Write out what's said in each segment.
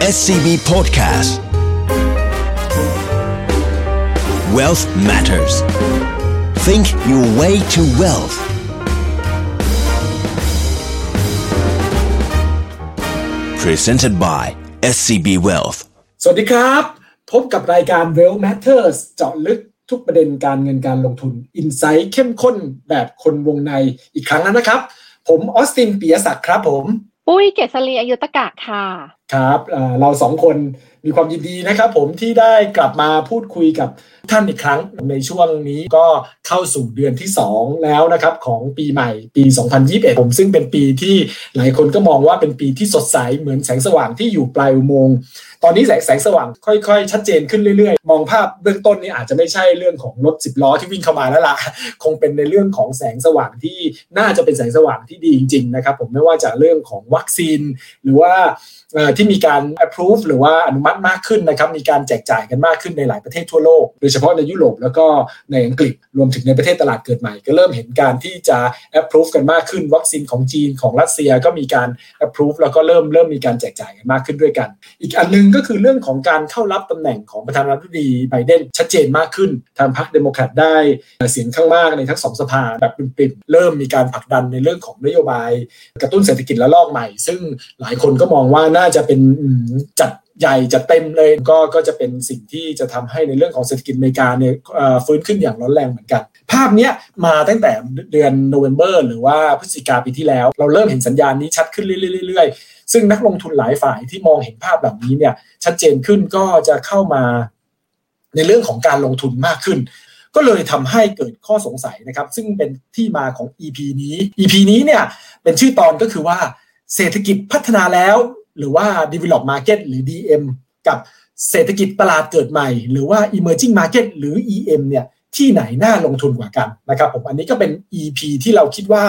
SCB Podcast Wealth Matters Think your way to wealth Presented by SCB Wealth สวัสดีครับ พบกับรายการ Well Matters เจาะลึกทุกประเด็นการเงินการลงทุนอินไซต์เข้มข้นแบบคนวงในอีกครั้งแล้วนะครับ ผมออสตินปียศักดิ์ครับผม ปุ้ยเกษรีอายุตกะค่ะครับเราสองคนมีความยินดีนะครับ ผมที่ได้กลับมาพูดคุยกับท่านอีกครั้งในช่วงนี้ก็เข้าสู่เดือนที่ 2 แล้วนะครับของปีใหม่ปี 2021 ผมซึ่งเป็นปีที่หลายคนก็มองว่าเป็นปีที่สดใสเหมือนแสงสว่างที่อยู่ปลายอุโมงค์ตอนนี้แสงแสงสว่างค่อยๆ ชัดเจนขึ้นเรื่อยๆ มองภาพเบื้องต้นนี้อาจจะไม่ใช่เรื่องของรถสิบล้อที่วิ่งเข้ามาแล้วล่ะคงเป็นในเรื่องของแสงสว่างที่น่าจะเป็นแสงสว่างที่ดีจริงๆนะครับผมไม่ว่าจะเรื่องของวัคซีน หรือว่าที่มีการ approve หรือว่าอนุมัติมากขึ้นนะครับมีการแจกจ่ายกันมากขึ้นในหลายประเทศทั่วโลกโดยเฉพาะในยุโรปแล้วก็ในอังกฤษรวมถึงในประเทศตลาดเกิดใหม่ ก็เริ่มเห็นการที่จะ approve กันมากขึ้น วัคซีนของจีนของรัสเซียก็มีการ approve แล้วก็เริ่มเริ่มมีการแจกจ่ายกันมากขึ้นด้วยกัน อีกอันหนึงก็คือเรื่องของการเข้ารับตำแหน่งของประธานาธิบดีไบเดนชัดเจนมากขึ้นทางพรรคเดโมแครตได้เสียงข้างมากในทั้งสองสภาแบบปริมๆเริ่มมีการผลักดันในเรื่องของนโยบาย กระตุ้นเศรษฐกิจและลอกใหม่ ซึ่งหลายคนก็มองว่าน่าจะเป็นจัดใหญ่จัดเต็มเลยก็ก็จะเป็นสิ่งที่จะทำให้ในเรื่องของเศรษฐกิจอเมริกาเนี่ยฟื้นขึ้นอย่างร้อนแรงเหมือนกัน ภาพเนี้ยมาตั้งแต่เดือนโนเวม ber หรือว่าพฤศจิกาปีที่แล้ว เราเริ่มเห็นสัญญาณนี้ชัดขึ้นเรื่อยๆ ซึ่งนักลงทุนหลายฝ่ายที่มองเห็นภาพแบบนี้เนี่ยชัดเจนขึ้นก็จะเข้ามาในเรื่องของการลงทุนมากขึ้น ก็เลยทำให้เกิดข้อสงสัยนะครับ ซึ่งเป็นที่มาของ EP นี้ EP นี้เนี่ยเป็นชื่อตอนก็คือว่าเศรษฐกิจพัฒนาแล้ว หรือว่า develop market หรือ DM กับเศรษฐกิจตลาดเกิดใหม่ หรือว่า emerging market หรือ EM เนี่ยที่ไหนน่าลงทุนกว่ากันนะครับผมอันนี้ก็เป็น EP ที่เราคิดว่า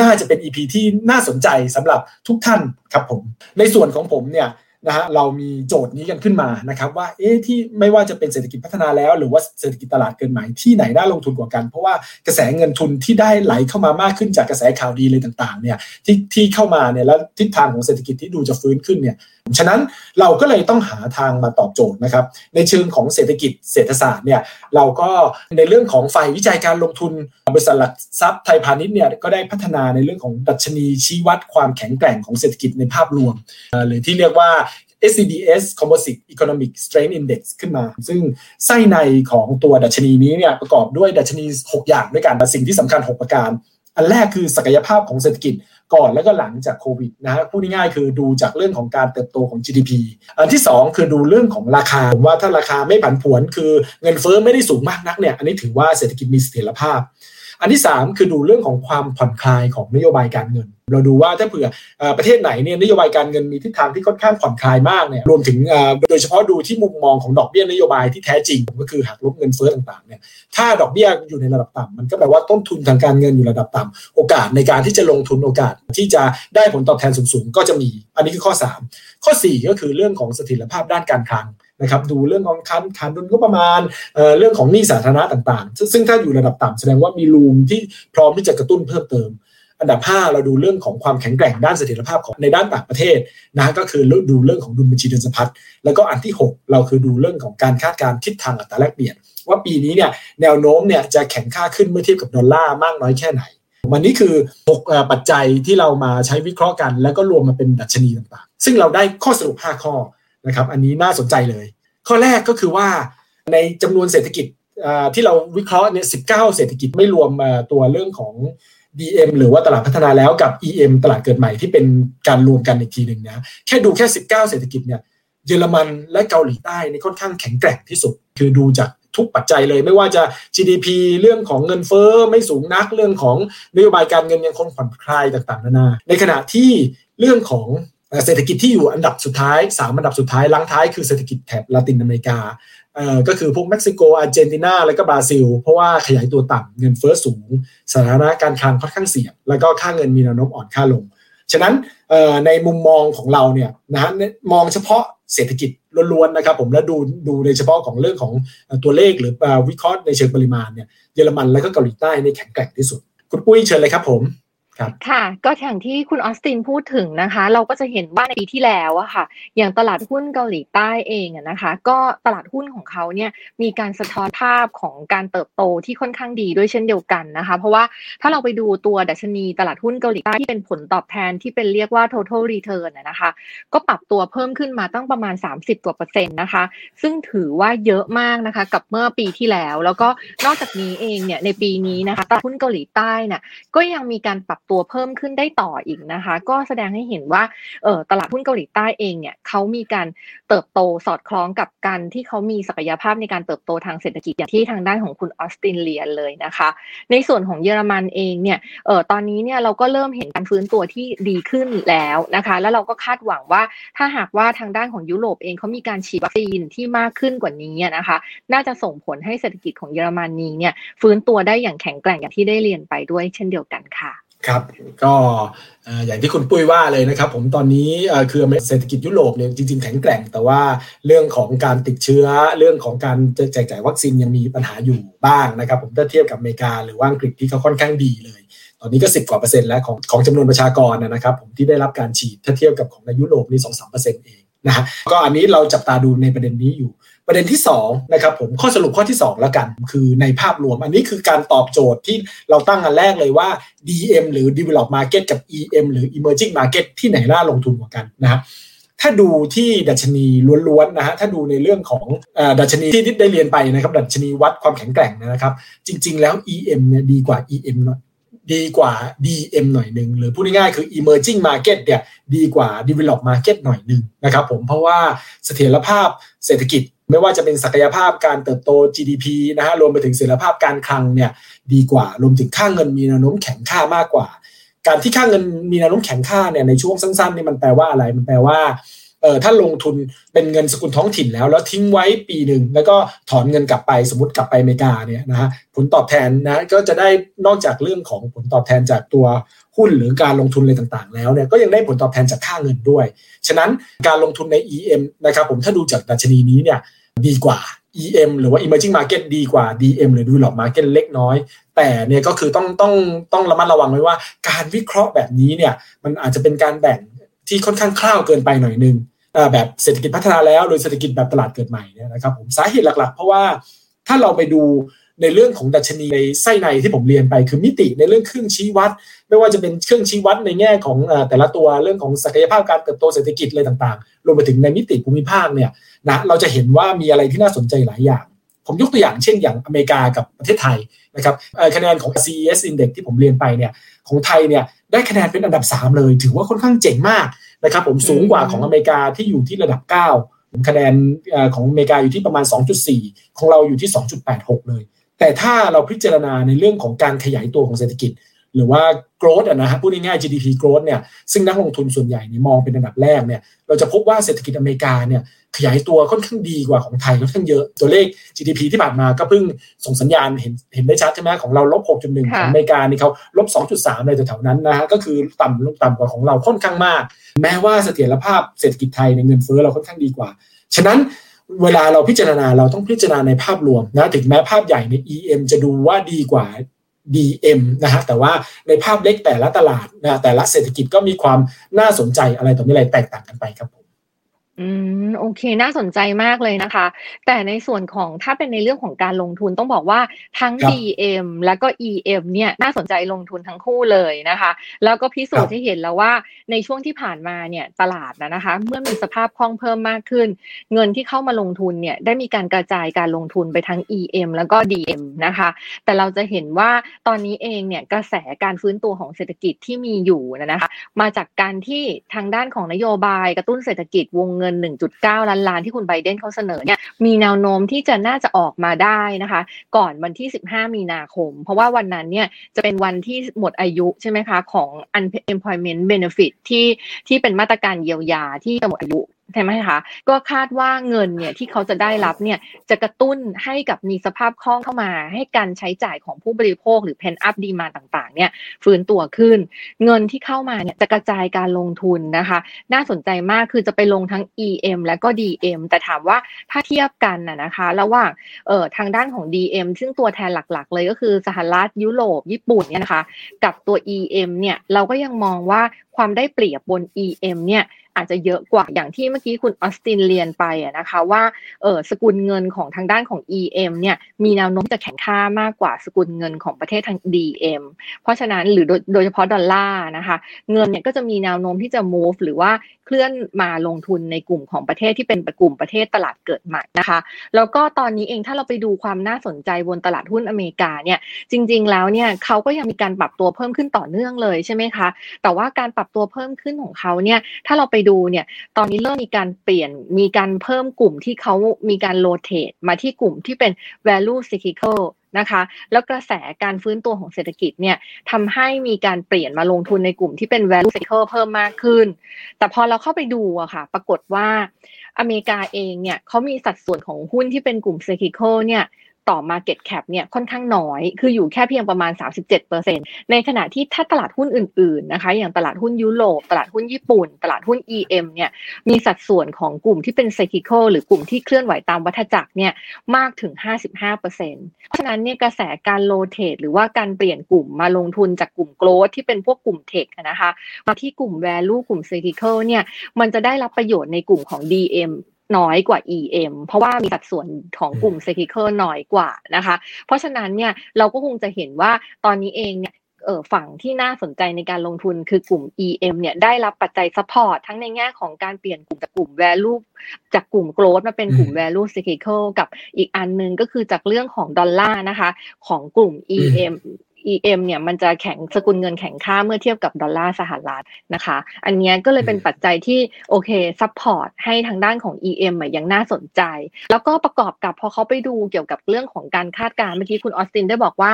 น่าจะเป็น EP ที่น่าสนใจสำหรับทุกท่านครับผม ในส่วนของผมเนี่ย นะฮะเรามีโจทย์นี้กันขึ้นมานะครับว่าเอ๊ะที่ไม่ว่าจะเป็นเศรษฐกิจพัฒนาแล้ว หรือว่าเศรษฐกิจตลาดเกินใหม่ที่ไหนน่าลงทุนกว่ากัน เพราะว่ากระแสเงินทุนที่ได้ไหลเข้ามามากขึ้นจากกระแสข่าวดีเลยต่างๆเนี่ยที่ที่เข้ามาเนี่ยแล้วทิศทางของเศรษฐกิจที่ดูจะฟื้นขึ้นเนี่ยฉะนั้นเราก็เลยต้องหาทางมาตอบโจทย์นะครับในเชิงของเศรษฐกิจเศรษฐศาสตร์เนี่ยเราก็ในเรื่องของฝ่ายวิจัยการลงทุนบริษัทหลักทรัพย์ไทยพาณิชย์เนี่ยก็ได้พัฒนาในเรื่องของดัชนีชี้วัดความแข็งแกร่งของเศรษฐกิจในภาพรวมเอ่อหรือที่เรียกว่า SCBS Composite Economic Strength Index ขึ้นมา ซึ่งไส้ในของตัวดัชนีนี้เนี่ยประกอบด้วยดัชนี 6 อย่างด้วยกันสิ่งที่สำคัญ 6 ประการ อันแรกคือศักยภาพของเศรษฐกิจก่อนแล้วก็หลังจากโควิดนะฮะพูดง่ายๆคือดูจากเรื่องของการเติบโตของ GDP อันที่ 2 คือดูเรื่องของราคาผมว่าถ้าราคาไม่ผันผวน คือเงินเฟ้อไม่ได้สูงมากนักเนี่ยอันนี้ถือว่าเศรษฐกิจมีเสถียรภาพ อันที่ 3 คือดูเรื่องของความผ่อนคลายของนโยบายการเงิน เราดูว่าถ้าเผื่อประเทศไหนเนี่ยนโยบายการเงินมีทิศทางที่ค่อนข้างผ่อนคลายมากเนี่ยรวมถึงโดยเฉพาะดูที่มุมมองของดอกเบี้ยนโยบายที่แท้จริง ก็คือหักลบเงินเฟ้อต่างๆเนี่ยถ้าดอกเบี้ยอยู่ในระดับต่ำมันก็แปลว่าต้นทุนทางการเงินอยู่ระดับต่ำโอกาสในการที่จะลงทุนโอกาสที่จะได้ผลตอบแทนสูงๆก็จะมี อันนี้คือข้อ 3 ข้อ 4 ก็คือเรื่องของเสถียรภาพด้านการคลัง นะครับดูเรื่องของคันขาดดุลก็ประมาณเเรื่องของหนี้สาธารณะต่างๆ ซึ่งถ้าอยู่ระดับต่ำแสดงว่ามีรูมที่พร้อมที่จะกระตุ้นเพิ่มเติม อันดับ 5 เราดูเรื่องของความแข็งแกร่งด้านเสถียรภาพของในด้านต่างประเทศนะก็คือดูเรื่องของดุลบัญชีเดินสะพัดแล้วก็อันที่ 6 เราคือดูเรื่องของการคาดการณ์ทิศทางอัตราแลกเปลี่ยน ว่าปีนี้เนี่ยแนวโน้มเนี่ยจะแข็งค่าขึ้นเมื่อเทียบกับดอลลาร์มากน้อยแค่ไหนวันนี้คือ6ปัจจัยที่เรามาใช้วิเคราะห์กัน แล้วก็รวมมาเป็นดัชนีต่างๆ ซึ่งเราได้ข้อสรุป 5 ข้อ นะครับอันนี้น่าสนใจเลย ข้อแรกก็คือว่าในจำนวนเศรษฐกิจที่เราวิเคราะห์เนี่ย19เศรษฐกิจไม่รวมตัวเรื่องของ DM หรือว่าตลาดพัฒนาแล้วกับ EM ตลาดเกิดใหม่ที่เป็นการรวมกันอีกทีหนึ่งนะแค่ดูแค่ 19 เศรษฐกิจเนี่ยเยอรมันและเกาหลีใต้ในค่อนข้างแข็งแกร่งที่สุด คือดูจากทุกปัจจัยเลยไม่ว่าจะ GDP เรื่องของเงินเฟ้อไม่สูงนักเรื่องของนโยบายการเงินยังคงผ่อนคลายต่างๆนานาในขณะที่เรื่องของ เศรษฐกิจที่อยู่อันดับสุดท้ายสามอันดับสุดท้ายลังท้ายคือเศรษฐกิจแถบลาตินอเมริกาก็คือพวกเม็กซิโกอาร์เจนตินาแล้วก็บราซิล เพราะว่าขยายตัวต่ำเงินเฟ้อสูง สถานะการคลังค่อนข้างเสี่ยงแล้วก็ค่าเงินมีแนวโน้มอ่อนค่าลง ฉะนั้นในมุมมองของเราเนี่ยนะฮะมองเฉพาะเศรษฐกิจล้วนๆนะครับผมแล้วดูดูในเฉพาะของเรื่องของตัวเลขหรือวิเคราะห์ในเชิงปริมาณเนี่ยเยอรมันแล้วก็เกาหลีใต้ในแข็งแกร่งที่สุด คุณปุ้ยเชิญเลยครับผม ค่ะ ก็อย่างที่คุณออสตินพูดถึงนะคะ เราก็จะเห็นว่าในปีที่แล้วอะค่ะ อย่างตลาดหุ้นเกาหลีใต้เองนะคะ ก็ตลาดหุ้นของเขาเนี่ยมีการสะท้อนภาพของการเติบโตที่ค่อนข้างดีด้วยเช่นเดียวกันนะคะ เพราะว่าถ้าเราไปดูตัวดัชนีตลาดหุ้นเกาหลีใต้ที่เป็นผลตอบแทนที่เป็นเรียกว่า total return นะคะ ก็ปรับตัวเพิ่มขึ้นมาตั้งประมาณ 30กว่าเปอร์เซ็นต์นะคะ ซึ่งถือว่าเยอะมากนะคะกับเมื่อปีที่แล้ว แล้วก็นอกจากนี้เองเนี่ยในปีนี้นะคะตลาดหุ้นเกาหลีใต้น่ะก็ยังมีการปรับตัวเพิ่มขึ้นได้ต่ออีกนะคะ ก็แสดงให้เห็นว่าเออตลาดหุ้นเกาหลีใต้เองเนี่ยเขามีการเติบโตสอดคล้องกับการที่เขามีศักยภาพในการเติบโตทางเศรษฐกิจอย่างที่ทางด้านของคุณออสตินเลียนเลยนะคะ ในส่วนของเยอรมันเองเนี่ยเออตอนนี้เนี่ยเราก็เริ่มเห็นการฟื้นตัวที่ดีขึ้นแล้วนะคะ แล้วเราก็คาดหวังว่าถ้าหากว่าทางด้านของยุโรปเองเขามีการฉีดวัคซีนที่มากขึ้นกว่านี้นะคะ น่าจะส่งผลให้เศรษฐกิจของเยอรมนีเนี่ยฟื้นตัวได้อย่างแข็งแกร่งอย่างที่ได้เรียนไปด้วยเช่นเดียวกันค่ะ ครับก็อย่างที่คุณปุ้ยว่าเลยนะครับ ผมตอนนี้คือเศรษฐกิจยุโรปเนี่ยจริงๆแข็งแกร่ง แต่ว่าเรื่องของการติดเชื้อเรื่องของการแจกจ่ายวัคซีนยังมีปัญหาอยู่บ้างนะครับ ผมถ้าเทียบกับอเมริกาหรือว่าอังกฤษที่เขาค่อนข้างดีเลย ตอนนี้ก็สิบกว่าเปอร์เซ็นต์แล้วของของจำนวนประชากรนะครับ ผมที่ได้รับการฉีดถ้าเทียบกับของในยุโรปนี่สองสามเปอร์เซ็นต์เองนะฮะก็อันนี้เราจับตาดูในประเด็นนี้อยู่ ประเด็นที่2นะครับผมข้อสรุปข้อที่ 2 แล้วกัน คือในภาพรวม อันนี้คือการตอบโจทย์ที่เราตั้งอันแรกเลยว่า DM หรือ Develop Market กับ EM หรือ Emerging Market ที่ไหนน่าลงทุนกว่ากันนะครับถ้าดูที่ดัชนีล้วนๆนะฮะ ถ้าดูในเรื่องของดัชนีที่ได้เรียนไปนะครับ ดัชนีวัดความแข็งแกร่งนะครับ จริง ๆ แล้ว EM เนี่ยดีกว่า EM หน่อยดีกว่า DM หน่อยหนึ่งหรือพูดง่ายๆคือ emerging market เนี่ยดีกว่า develop market หน่อยหนึ่งนะครับผมเพราะว่าเสถียรภาพเศรษฐกิจ ไม่ว่าจะเป็นศักยภาพการเติบโต GDP นะฮะรวมไปถึงเสถียรภาพการคลังเนี่ยดีกว่ารวมถึงค่าเงินมีแนวโน้มแข็งค่ามากกว่า การที่ค่าเงินมีแนวโน้มแข็งค่าเนี่ยในช่วงสั้นๆนี่มันแปลว่าอะไรมันแปลว่าเออถ้าลงทุนเป็นเงินสกุลท้องถิ่นแล้ว แล้วทิ้งไว้ปีหนึ่งแล้วก็ถอนเงินกลับไปสมมติกลับไปอเมริกาเนี่ยนะฮะผลตอบแทนนะก็จะได้นอกจากเรื่องของผลตอบแทนจากตัวหุ้นหรือการลงทุนอะไรต่างๆ แล้วเนี่ยก็ยังได้ผลตอบแทนจากค่าเงินด้วย ฉะนั้นการลงทุนใน EM นะครับผมถ้าดูจากดัชนีนี้เนี่ย ดีกว่า EM หรือว่า emerging market ดีกว่า DM หรือ develop market เล็กน้อย แต่เนี่ยก็คือต้องต้องต้องระมัดระวังไว้ว่า การวิเคราะห์แบบนี้เนี่ยมันอาจจะเป็นการแบ่งที่ค่อนข้างคร่าวเกินไปหน่อยนึงแบบเศรษฐกิจพัฒนาแล้วหรือเศรษฐกิจแบบตลาดเกิดใหม่เนี่ยนะครับผมสาเหตุหลักๆ เพราะว่าถ้าเราไปดู ในเรื่องของดัชนีในไส้ในที่ผมเรียนไปคือมิติในเรื่องเครื่องชี้วัด ไม่ว่าจะเป็นเครื่องชี้วัดในแง่ของแต่ละตัวเรื่องของศักยภาพการเติบโตเศรษฐกิจอะไรต่างๆ รวมไปถึงในมิติภูมิภาคเนี่ยนะเราจะเห็นว่ามีอะไรที่น่าสนใจหลายอย่าง ผมยกตัวอย่างเช่นอย่างอเมริกากับประเทศไทยนะครับคะแนนของ CES Index ที่ผมเรียนไปเนี่ยของไทยเนี่ยได้คะแนนเป็นอันดับ 3 เลย ถือว่าค่อนข้างเจ๋งมากนะครับผมสูงกว่าของอเมริกาที่อยู่ที่ระดับ 9 คะแนนของอเมริกาอยู่ที่ประมาณ 2.4 ของเราอยู่ที่ 2.86 เลย แต่ถ้าเราพิจารณาในเรื่องของการขยายตัวของเศรษฐกิจ หรือว่า growth นะฮะพูดง่ายๆ GDP growth เนี่ยซึ่งนักลงทุนส่วนใหญ่เนี่ยมองเป็นอันดับแรกเนี่ยเราจะพบว่าเศรษฐกิจอเมริกาเนี่ยขยายตัวค่อนข้างดีกว่าของไทยค่อนข้างเยอะตัวเลข GDP ที่ผ่านมาก็เพิ่งส่งสัญญาณเห็นเห็นได้ชัดใช่ไหมของเราลบ 6.1 ของอเมริกานี่เขาลบ 2.3เลยแถวๆนั้นนะฮะก็คือต่ำลงต่ำกว่าของเราค่อนข้างมาก แม้ว่าเสถียรภาพเศรษฐกิจไทยในเงินเฟ้อเราค่อนข้างดีกว่า ฉะนั้น เวลาเราพิจารณาเราต้องพิจารณาในภาพรวมนะถึงแม้ภาพใหญ่ใน EM จะดูว่าดีกว่า DM นะฮะแต่ว่าในภาพเล็กแต่ละตลาดนะแต่ละเศรษฐกิจก็มีความน่าสนใจอะไรต่อมีอะไรแตกต่างกันไปครับ อืม โอเค น่าสนใจมากเลยนะคะ แต่ในส่วนของถ้าเป็นในเรื่องของการลงทุนต้องบอกว่าทั้ง DM แล้วก็ EM เนี่ยน่าสนใจลงทุนทั้งคู่เลยนะคะ แล้วก็พิสูจน์ให้เห็นแล้วว่าในช่วงที่ผ่านมาเนี่ยตลาดนะนะคะ เมื่อมีสภาพคล่องเพิ่มมากขึ้น เงินที่เข้ามาลงทุนเนี่ยได้มีการกระจายการลงทุนไปทั้ง EM แล้วก็ DM นะคะ แต่เราจะเห็นว่าตอนนี้เองเนี่ยกระแสการฟื้นตัวของเศรษฐกิจที่มีอยู่นะคะ มาจากการที่ทางด้านของนโยบายกระตุ้นเศรษฐกิจวงเงินน 1.9 ล้านล้านที่คุณไบเดนเขาเสนอเนี่ยมีแนวโน้มที่จะน่าจะออกมาได้นะคะ ก่อนวันที่ 15 มีนาคม เพราะว่าวันนั้นเนี่ยจะเป็นวันที่หมดอายุใช่ไหมคะของ unemployment benefit ที่ที่เป็นมาตรการเยียวยาที่จะหมดอายุ ใช่ไหมคะ ก็คาดว่าเงินเนี่ยที่เขาจะได้รับเนี่ยจะกระตุ้นให้กับมีสภาพคล่องเข้ามา ให้การใช้จ่ายของผู้บริโภคหรือเพนอัพดีมาต่างๆ เนี่ยฟื้นตัวขึ้น เงินที่เข้ามาเนี่ยจะกระจายการลงทุนนะคะ น่าสนใจมากคือจะไปลงทั้ง EM และก็ DM แต่ถามว่าถ้าเทียบกันนะคะระหว่างเอ่อทางด้านของ DM ซึ่งตัวแทนหลักๆ เลยก็คือสหรัฐยุโรปญี่ปุ่นเนี่ยนะคะ กับตัว EM เนี่ยเราก็ยังมองว่าความได้เปรียบบน EM เนี่ยอาจจะเยอะกว่าอย่างที่เมื่อกี้คุณออสตินเรียนไปนะคะว่าเออสกุลเงินของทางด้านของ EM เนี่ยมีแนวโน้มจะแข็งค่ามากกว่าสกุลเงินของประเทศทาง DM เพราะฉะนั้นหรือโดยโดยเฉพาะดอลลาร์นะคะเงินเนี่ยก็จะมีแนวโน้มที่จะ move หรือว่าเคลื่อนมาลงทุนในกลุ่มของประเทศที่เป็นกลุ่มประเทศตลาดเกิดใหม่นะคะ แล้วก็ตอนนี้เองถ้าเราไปดูความน่าสนใจบนตลาดหุ้นอเมริกาเนี่ยจริง ๆ แล้วเนี่ยเขาก็ยังมีการปรับตัวเพิ่มขึ้นต่อเนื่องเลยใช่ไหมคะแต่ว่าการปรับตัวเพิ่มขึ้นของเขาเนี่ยถ้าเราไปดูเนี่ย ตอนนี้เริ่มมีการเปลี่ยน มีการเพิ่มกลุ่มที่เขามีการโรเตทมาที่กลุ่มที่เป็น value cyclical นะคะ แล้วกระแสการฟื้นตัวของเศรษฐกิจเนี่ยทำให้มีการเปลี่ยนมาลงทุนในกลุ่มที่เป็น value cycle เพิ่มมากขึ้น แต่พอเราเข้าไปดูอะค่ะ ปรากฏว่าอเมริกาเองเนี่ยเขามีสัดส่วนของหุ้นที่เป็นกลุ่ม cyclical เนี่ย ต่อ Market Cap เนี่ยค่อนข้างน้อย คืออยู่แค่เพียงประมาณ 37%ในขณะที่ถ้าตลาดหุ้นอื่นๆนะคะ อย่างตลาดหุ้นยุโรป ตลาดหุ้นญี่ปุ่น ตลาดหุ้น EM เนี่ยมีสัดส่วนของกลุ่มที่เป็น cyclical หรือกลุ่มที่เคลื่อนไหวตามวัฏจักรเนี่ยมากถึง 55%เพราะฉะนั้นเนี่ยกระแสการโลเทตหรือว่าการเปลี่ยนกลุ่มมาลงทุนจากกลุ่มโกลดที่เป็นพวกกลุ่มเทคนะคะมาที่กลุ่ม value กลุ่ม cyclical เนี่ยมันจะได้รับประโยชน์ในกลุ่มของ DM น้อยกว่า EM เพราะว่ามีสัดส่วนของกลุ่ม c y c l i c a l น้อยกว่านะคะ เพราะฉะนั้นเนี่ยเราก็คงจะเห็นว่าตอนนี้เองเนี่ยเออฝั่งที่น่าสนใจในการลงทุนคือกลุ่ม EM เนี่ยได้รับปัจจัย support ทั้งในแง่ของการเปลี่ยนกลุ่มจากกลุ่ม value จากกลุ่ม growth มาเป็นกลุ่ม value cyclical กับอีกอันนึงก็คือจากเรื่องของดอลลาร์นะคะ ของกลุ่ม EM EM เนี่ยมันจะแข็งสกุลเงินแข็งค่าเมื่อเทียบกับดอลลาร์สหรัฐนะคะ อันนี้ก็เลยเป็นปัจจัยที่โอเค support ให้ทางด้านของ EM ยังน่าสนใจ แล้วก็ประกอบกับพอเขาไปดูเกี่ยวกับเรื่องของการคาดการณ์เมื่อกี้คุณออสตินได้บอกว่า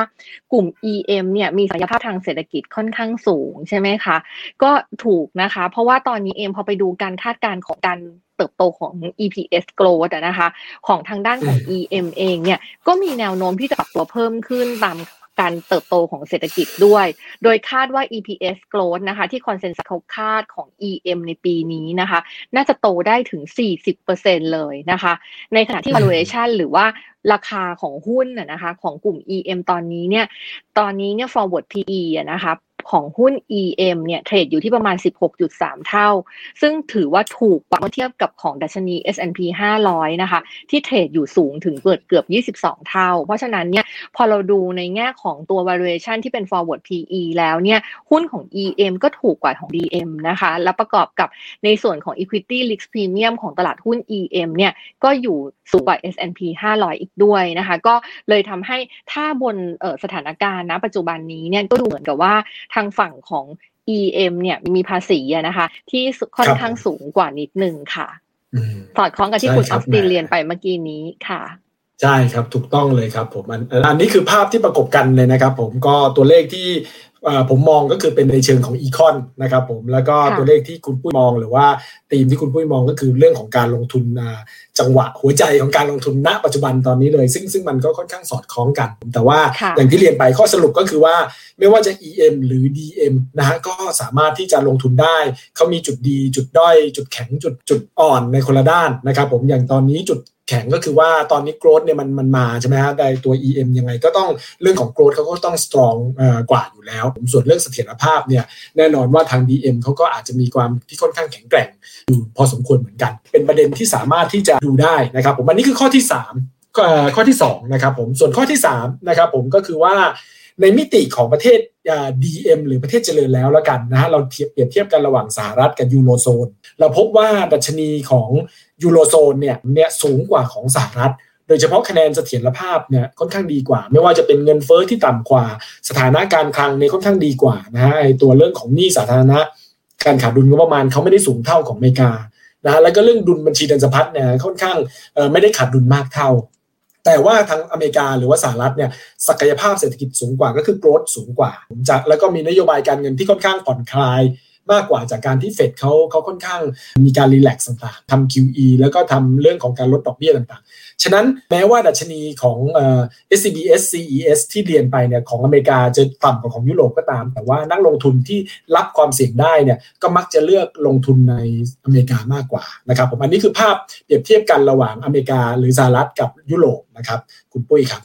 กลุ่ม EM เนี่ยมีศักยภาพทางเศรษฐกิจค่อนข้างสูงใช่ไหมคะ ก็ถูกนะคะ เพราะว่าตอนนี้เองพอไปดูการคาดการณ์ของการเติบโตของ EPS growth นะคะ ของทางด้านของ EM เองเนี่ย ก็มีแนวโน้มที่จะปรับตัวเพิ่มขึ้นตาม การเติบโตของเศรษฐกิจด้วย โดยคาดว่า EPS growth นะคะ ที่คอนเซนแซสเขาคาดของ EM ในปีนี้นะคะ น่าจะโตได้ถึง 40%เลยนะคะ ในขณะที่ valuation หรือว่าราคาของหุ้นนะคะ ของกลุ่ม EM ตอนนี้เนี่ย ตอนนี้เนี่ย forward PE นะคะ ของหุ้น EM เนี่ยเทรดอยู่ที่ประมาณ 16.3 เท่า ซึ่งถือว่าถูกกว่าเมื่อเทียบกับของดัชนี S&P 500 นะคะ ที่เทรดอยู่สูงถึงเกือบเกือบ 22 เท่า เพราะฉะนั้นเนี่ยพอเราดูในแง่ของตัว valuation ที่เป็น forward PE แล้วเนี่ยหุ้นของ EM ก็ถูกกว่าของ DM นะคะ แล้วประกอบกับในส่วนของ equity risk premium ของตลาดหุ้น EM เนี่ยก็อยู่สูงกว่า S&P 500 อีกด้วยนะคะ ก็เลยทำให้ถ้าบนสถานการณ์ณปัจจุบันนี้เนี่ยก็ดูเหมือนกับว่าทางฝั่งของ EM เนี่ยมีภาษีนะคะ ที่ค่อนข้างสูงกว่านิดนึงค่ะสอดคล้องกับที่คุณออสตินเรียนไปเมื่อกี้นี้ค่ะใช่ครับถูกต้องเลยครับผมอันอันนี้คือภาพที่ประกบกันเลยนะครับ ผมก็ตัวเลขที่ ผมมองก็คือเป็นในเชิงของอีคอนนะครับผมแล้วก็ตัวเลขที่คุณปุ้ยมองหรือว่าธีมที่คุณปุ้ยมองก็คือเรื่องของการลงทุนจังหวะหัวใจของการลงทุนณ ปัจจุบันตอนนี้เลย ซึ่งซึ่งมันก็ค่อนข้างสอดคล้องกัน แต่ว่าอย่างที่เรียนไปข้อสรุปก็คือว่าไม่ว่าจะ EM หรือ DM นะฮะก็สามารถที่จะลงทุนได้ เขามีจุดดี จุดด้อย จุดแข็งจุดจุดอ่อนในคนละด้านนะครับผมอย่างตอนนี้จุด แข็งก็คือว่าตอนนี้โกรดเนี่ยมันมันมาใช่ไหมฮะในตัว EM ยังไงก็ต้องเรื่องของโกรดเขาก็ต้องสตรองกว่าอยู่แล้ว ส่วนเรื่องเสถียรภาพเนี่ยแน่นอนว่าทาง DM เขาก็อาจจะมีความที่ค่อนข้างแข็งแกร่งอยู่พอสมควรเหมือนกัน เป็นประเด็นที่สามารถที่จะดูได้นะครับผมอันนี้คือข้อที่ 3 ข้อที่2นะครับผมส่วนข้อที่3นะครับผมก็คือว่า ในมิติของประเทศ DM หรือประเทศเจริญแล้วแล้วกันนะฮะเราเทียบเปรียบเทียบกันระหว่างสหรัฐกับยูโรโซน เราพบว่าดัชนีของยูโรโซนเนี่ยเนี่ยสูงกว่าของสหรัฐ โดยเฉพาะคะแนนเสถียรภาพเนี่ยค่อนข้างดีกว่า ไม่ว่าจะเป็นเงินเฟอ้อที่ต่ำกว่า สถานะการคลังเนี่ยค่อนข้างดีกว่านะฮะไอตัวเรื่องของหนี้สาธารณะ การขาดดุลงบประมาณเขาไม่ได้สูงเท่าของอเมริกานะแล้วก็เรื่องดุลบัญชีเดินสะพัดเนี่ยค่อนข้างไม่ได้ขาดดุลมากเท่า แต่ว่าทางอเมริกาหรือว่าสหรัฐเนี่ยศักยภาพเศรษฐกิจสูงกว่าก็คือโกรดสูงกว่าจากแล้วก็มีนโยบายการเงินที่ค่อนข้างผ่อนคลาย มากกว่าจากการที่เฟดเขาเขาค่อนข้างมีการรีแลกซ์ต่างๆทำ QE แล้วก็ทำเรื่องของการลดดอกเบี้ยต่างๆ ฉะนั้นแม้ว่าดัชนีของเอ่อ SCBS CES ที่เรียนไปเนี่ยของอเมริกาจะต่ำกว่าของยุโรปก็ตาม แต่ว่านักลงทุนที่รับความเสี่ยงได้เนี่ยก็มักจะเลือกลงทุนในอเมริกามากกว่านะครับผมอันนี้คือภาพเปรียบเทียบกันระหว่างอเมริกาหรือสหรัฐกับยุโรปนะครับคุณปุ้ยครับ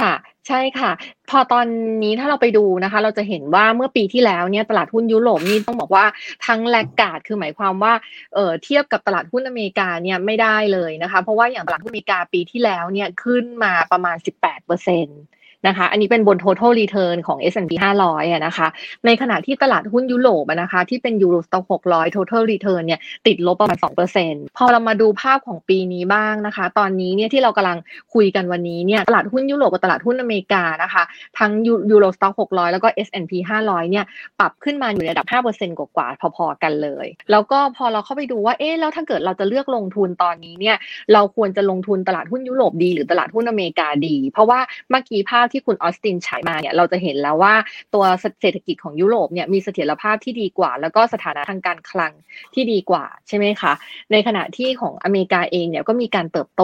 ค่ะ ใช่ค่ะ พอตอนนี้ถ้าเราไปดูนะคะ เราจะเห็นว่าเมื่อปีที่แล้วเนี่ยตลาดหุ้นยุโรปนี่ต้องบอกว่าทั้งแลกกาดคือหมายความว่าเออเทียบกับตลาดหุ้นอเมริกาเนี่ยไม่ได้เลยนะคะ เพราะว่าอย่างตลาดหุ้นอเมริกาปีที่แล้วเนี่ยขึ้นมาประมาณ 18%เปอร์เซ็นต์ นะคะ อันนี้เป็นบน total return ของ S&P 500อะนะคะ ในขณะที่ตลาดหุ้นยุโรปนะคะ ที่เป็น Euro Stock 600 total return เนี่ยติดลบประมาณ 2%พอเรามาดูภาพของปีนี้บ้างนะคะ ตอนนี้เนี่ยที่เรากำลังคุยกันวันนี้เนี่ยตลาดหุ้นยุโรปกับตลาดหุ้นอเมริกานะคะ ทั้ง Euro Stock 600 แล้วก็ S&P 500 เนี่ยปรับขึ้นมาอยู่ในระดับ 5%กว่าๆพอๆกันเลย แล้วก็พอเราเข้าไปดูว่าเอ๊ะแล้วถ้าเกิดเราจะเลือกลงทุนตอนนี้เนี่ยเราควรจะลงทุนตลาดหุ้นยุโรปดีหรือตลาดหุ้นอเมริกาดี เพราะว่าเมื่อกี้ภาพที่คุณออสตินฉายมาเนี่ยเราจะเห็นแล้วว่าตัวเศรษฐกิจของยุโรปเนี่ยมีเสถียรภาพที่ดีกว่า แล้วก็สถานะทางการคลังที่ดีกว่าใช่ไหมคะ ในขณะที่ของอเมริกาเองเนี่ยก็มีการเติบโต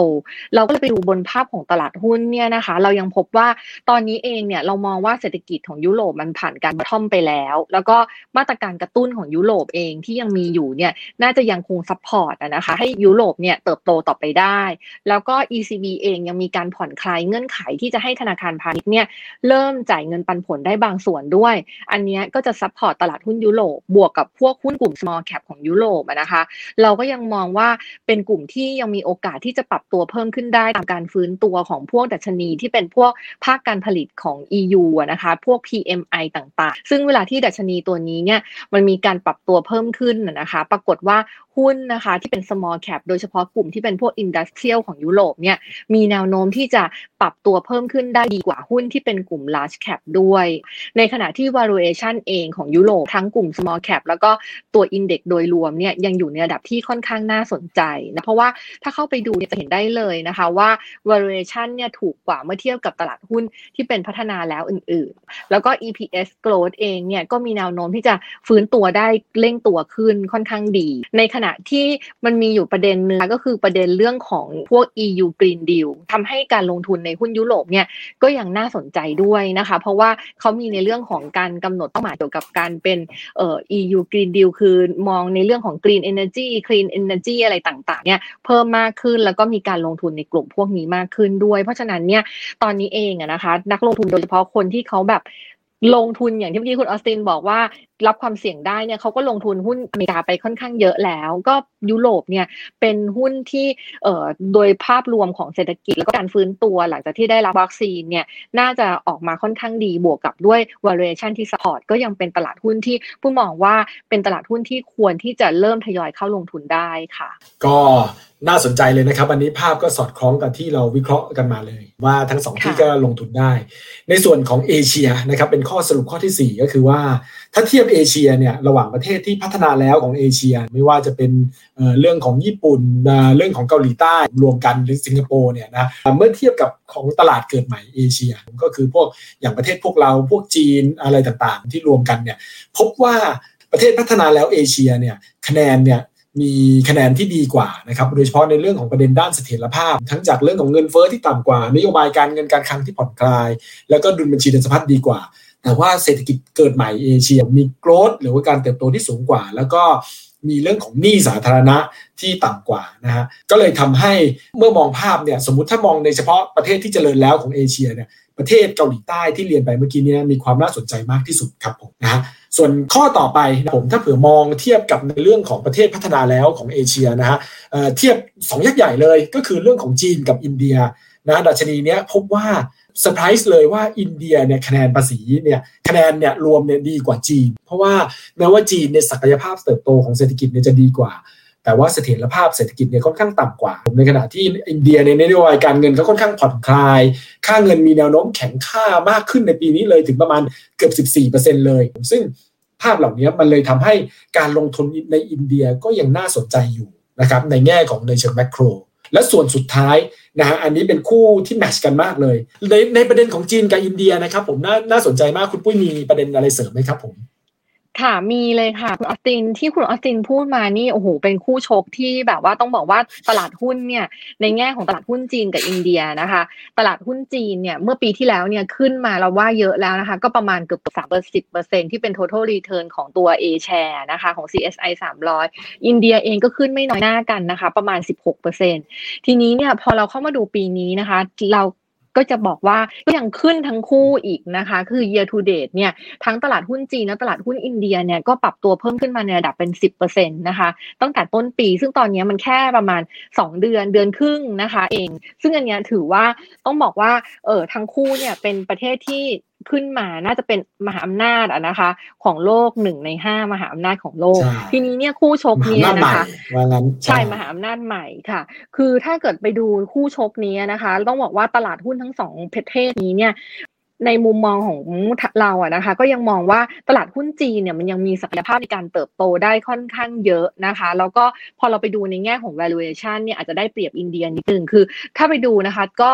เราก็เลยไปดูบนภาพของตลาดหุ้นเนี่ยนะคะ เรายังพบว่าตอนนี้เองเนี่ยเรามองว่าเศรษฐกิจของยุโรปมันผ่านการ bottom ไปแล้ว แล้วก็มาตรการกระตุ้นของยุโรปเองที่ยังมีอยู่เนี่ยน่าจะยังคง support นะคะให้ยุโรปเนี่ยเติบโตต่อไปได้ แล้วก็ ECB เองยังมีการผ่อนคลายเงื่อนไขที่จะให้ธนาคารพาณิชย์เนี่ยเริ่มจ่ายเงินปันผลได้บางส่วนด้วย อันนี้ก็จะ support ตลาดหุ้นยุโรปบวกกับพวกหุ้นกลุ่ม small cap ของยุโรปนะคะ เราก็ยังมองว่าเป็นกลุ่มที่ยังมีโอกาสที่จะปรับตัวเพิ่มขึ้นได้ตามการฟื้นตัวของพวกดัชนีที่เป็นพวกภาคการผลิตของ EU นะคะ พวก PMI ต่างๆ ซึ่งเวลาที่ดัชนีตัวนี้เนี่ยมันมีการปรับตัวเพิ่มขึ้นนะคะ ปรากฏว่า หุ้นนะคะที่เป็น small cap โดยเฉพาะกลุ่มที่เป็นพวก industrial ของยุโรปเนี่ยมีแนวโน้มที่จะปรับตัวเพิ่มขึ้นได้ดีกว่าหุ้นที่เป็นกลุ่ม large cap ด้วย ในขณะที่ valuation เองของยุโรปทั้งกลุ่ม small cap แล้วก็ตัว index โดยรวมเนี่ยยังอยู่ในระดับที่ค่อนข้างน่าสนใจนะเพราะว่าถ้าเข้าไปดูเนี่ยจะเห็นได้เลยนะคะว่า valuation เนี่ยถูกกว่าเมื่อเทียบกับตลาดหุ้นที่เป็นพัฒนาแล้วอื่นๆ แล้วก็ EPS growth เองเนี่ยก็มีแนวโน้มที่จะฟื้นตัวได้เร่งตัวขึ้นค่อนข้างดี ในขณะที่มันมีอยู่ประเด็นนึงก็คือประเด็นเรื่องของพวก EU Green Deal ทำให้การลงทุนในหุ้นยุโรปเนี่ยก็ยังน่าสนใจด้วยนะคะ เพราะว่าเขามีในเรื่องของการกำหนดเป้าหมายเกี่ยวกับการเป็นเอ่อ EU Green Deal คือมองในเรื่องของ Green Energy Clean Energy อะไรต่างๆเนี่ยเพิ่มมากขึ้นแล้วก็มีการลงทุนในกลุ่มพวกนี้มากขึ้นด้วย เพราะฉะนั้นเนี่ยตอนนี้เองอะนะคะ นักลงทุนโดยเฉพาะคนที่เขาแบบลงทุนอย่างที่เมื่อกี้คุณออสตินบอกว่ารับความเสี่ยงได้เนี่ยเขาก็ลงทุนหุ้นอเมริกาไปค่อนข้างเยอะแล้ว ก็ยุโรปเนี่ยเป็นหุ้นที่เอ่อโดยภาพรวมของเศรษฐกิจแล้วก็การฟื้นตัวหลังจากที่ได้รับวัคซีนเนี่ยน่าจะออกมาค่อนข้างดีบวกกับด้วย valuation ที่ support ก็ยังเป็นตลาดหุ้นที่ผู้มองว่าเป็นตลาดหุ้นที่ควรที่จะเริ่มทยอยเข้าลงทุนได้ค่ะ ก็น่าสนใจเลยนะครับ อันนี้ภาพก็สอดคล้องกับที่เราวิเคราะห์กันมาเลย ว่าทั้งสองที่ก็ลงทุนได้ ในส่วนของเอเชียนะครับเป็นข้อสรุปข้อที่ 4 ก็คือว่า ถ้าเทียบเอเชียเนี่ยระหว่างประเทศที่พัฒนาแล้วของเอเชีย ไม่ว่าจะเป็นเรื่องของญี่ปุ่นเรื่องของเกาหลีใต้รวมกันหรือสิงคโปร์เนี่ยนะเมื่อเทียบกับของตลาดเกิดใหม่เอเชีย ก็คือพวกอย่างประเทศพวกเราพวกจีนอะไรต่างๆ ที่รวมกันเนี่ยพบว่าประเทศพัฒนาแล้วเอเชียเนี่ยคะแนนเนี่ยมีคะแนนที่ดีกว่านะครับโดยเฉพาะในเรื่องของประเด็นด้านเสถียรภาพ ทั้งจากเรื่องของเงินเฟอ้อที่ต่ำกว่านโยบายการเงินการคลังที่ผ่อนคลาย แล้วก็ดุลบัญชีเดินสะพัดดีกว่า แต่ว่าเศรษฐกิจเกิดใหม่เอเชียมีโกรดหรือว่าการเติบโตที่สูงกว่า แล้วก็มีเรื่องของหนี้สาธารณะที่ต่ำกว่านะฮะก็เลยทำให้เมื่อมองภาพเนี่ยสมมติถ้ามองในเฉพาะประเทศที่เจริญแล้วของเอเชียเนี่ยประเทศเกาหลีใต้ที่เรียนไปเมื่อกี้นี้มีความน่าสนใจมากที่สุดครับผมนะฮะส่วนข้อต่อไปผมถ้าเผื่อมองเทียบกับในเรื่องของประเทศพัฒนาแล้วของเอเชียนะฮะเทียบ2ยักษ์ใหญ่เลยก็คือเรื่องของจีนกับอินเดีย นะดัชนีเนี้ยพบว่าเซอร์ไพรส์เลยว่าอินเดียเนี่ยคะแนนภาษีเนี่ยคะแนนเนี่ยรวมเนี่ยดีกว่าจีน เพราะว่าแม้ว่าจีนเนี่ยศักยภาพเติบโตของเศรษฐกิจเนี่ยจะดีกว่า แต่ว่าเสถียรภาพเศรษฐกิจเนี่ยค่อนข้างต่ำกว่า ในขณะที่อินเดียในนโยบายการเงินเขาค่อนข้างผ่อนคลาย ค่าเงินมีแนวโน้มแข็งค่ามากขึ้นในปีนี้เลยถึงประมาณเกือบ 14%เลย ซึ่งภาพเหล่านี้มันเลยทำให้การลงทุนในอินเดียก็ยังน่าสนใจอยู่นะครับในแง่ของในเชิง macro และส่วนสุดท้าย นะฮะอันนี้เป็นคู่ที่ match กันมากเลย ในในประเด็นของจีนกับอินเดียนะครับผมน่าน่าสนใจมากคุณปุ้ยมีประเด็นอะไรเสริมไหมครับผม ค่ะ มีเลยค่ะ คุณออสตินที่คุณออสตินพูดมานี่โอ้โหเป็นคู่ชกที่แบบว่าต้องบอกว่าตลาดหุ้นเนี่ยในแง่ของตลาดหุ้นจีนกับอินเดียนะคะ ตลาดหุ้นจีนเนี่ยเมื่อปีที่แล้วเนี่ยขึ้นมาเราว่าเยอะแล้วนะคะ ก็ประมาณเกือบสามเปอร์สิบเปอร์เซ็นต์ที่เป็น total return ของตัว A share นะคะของ CSI 300 อินเดียเองก็ขึ้นไม่น้อยหน้ากันนะคะ ประมาณ 16เปอร์เซ็นทีนี้เนี่ยพอเราเข้ามาดูปีนี้นะคะ เรา ก็จะบอกว่าก็ยังขึ้นทั้งคู่อีกนะคะ คือ year to date เนี่ยทั้งตลาดหุ้นจีนและตลาดหุ้นอินเดียเนี่ยก็ปรับตัวเพิ่มขึ้นมาในระดับเป็น 10%นะคะตั้งแต่ต้นปี ซึ่งตอนนี้มันแค่ประมาณ 2 เดือนเดือนครึ่งนะคะ เอง ซึ่งอันนี้ถือว่าต้องบอกว่าเออทั้งคู่เนี่ยเป็นประเทศที่ ขึ้นมาน่าจะเป็นมหาอำนาจอะนะคะ ของโลกหนึ่งในห้ามหาอำนาจของโลก ทีนี้เนี่ยคู่ชกเนี่ยนะคะใช่มหาอำนาจใหม่ค่ะ คือถ้าเกิดไปดูคู่ชกนี้นะคะ ต้องบอกว่าตลาดหุ้นทั้งสองประเทศนี้เนี่ยในมุมมองของเราอะนะคะ ก็ยังมองว่าตลาดหุ้นจีนเนี่ยมันยังมีศักยภาพในการเติบโตได้ค่อนข้างเยอะนะคะ แล้วก็พอเราไปดูในแง่ของ valuation เนี่ยอาจจะได้เปรียบอินเดียนิดนึงคือ ถ้าไปดูนะคะก็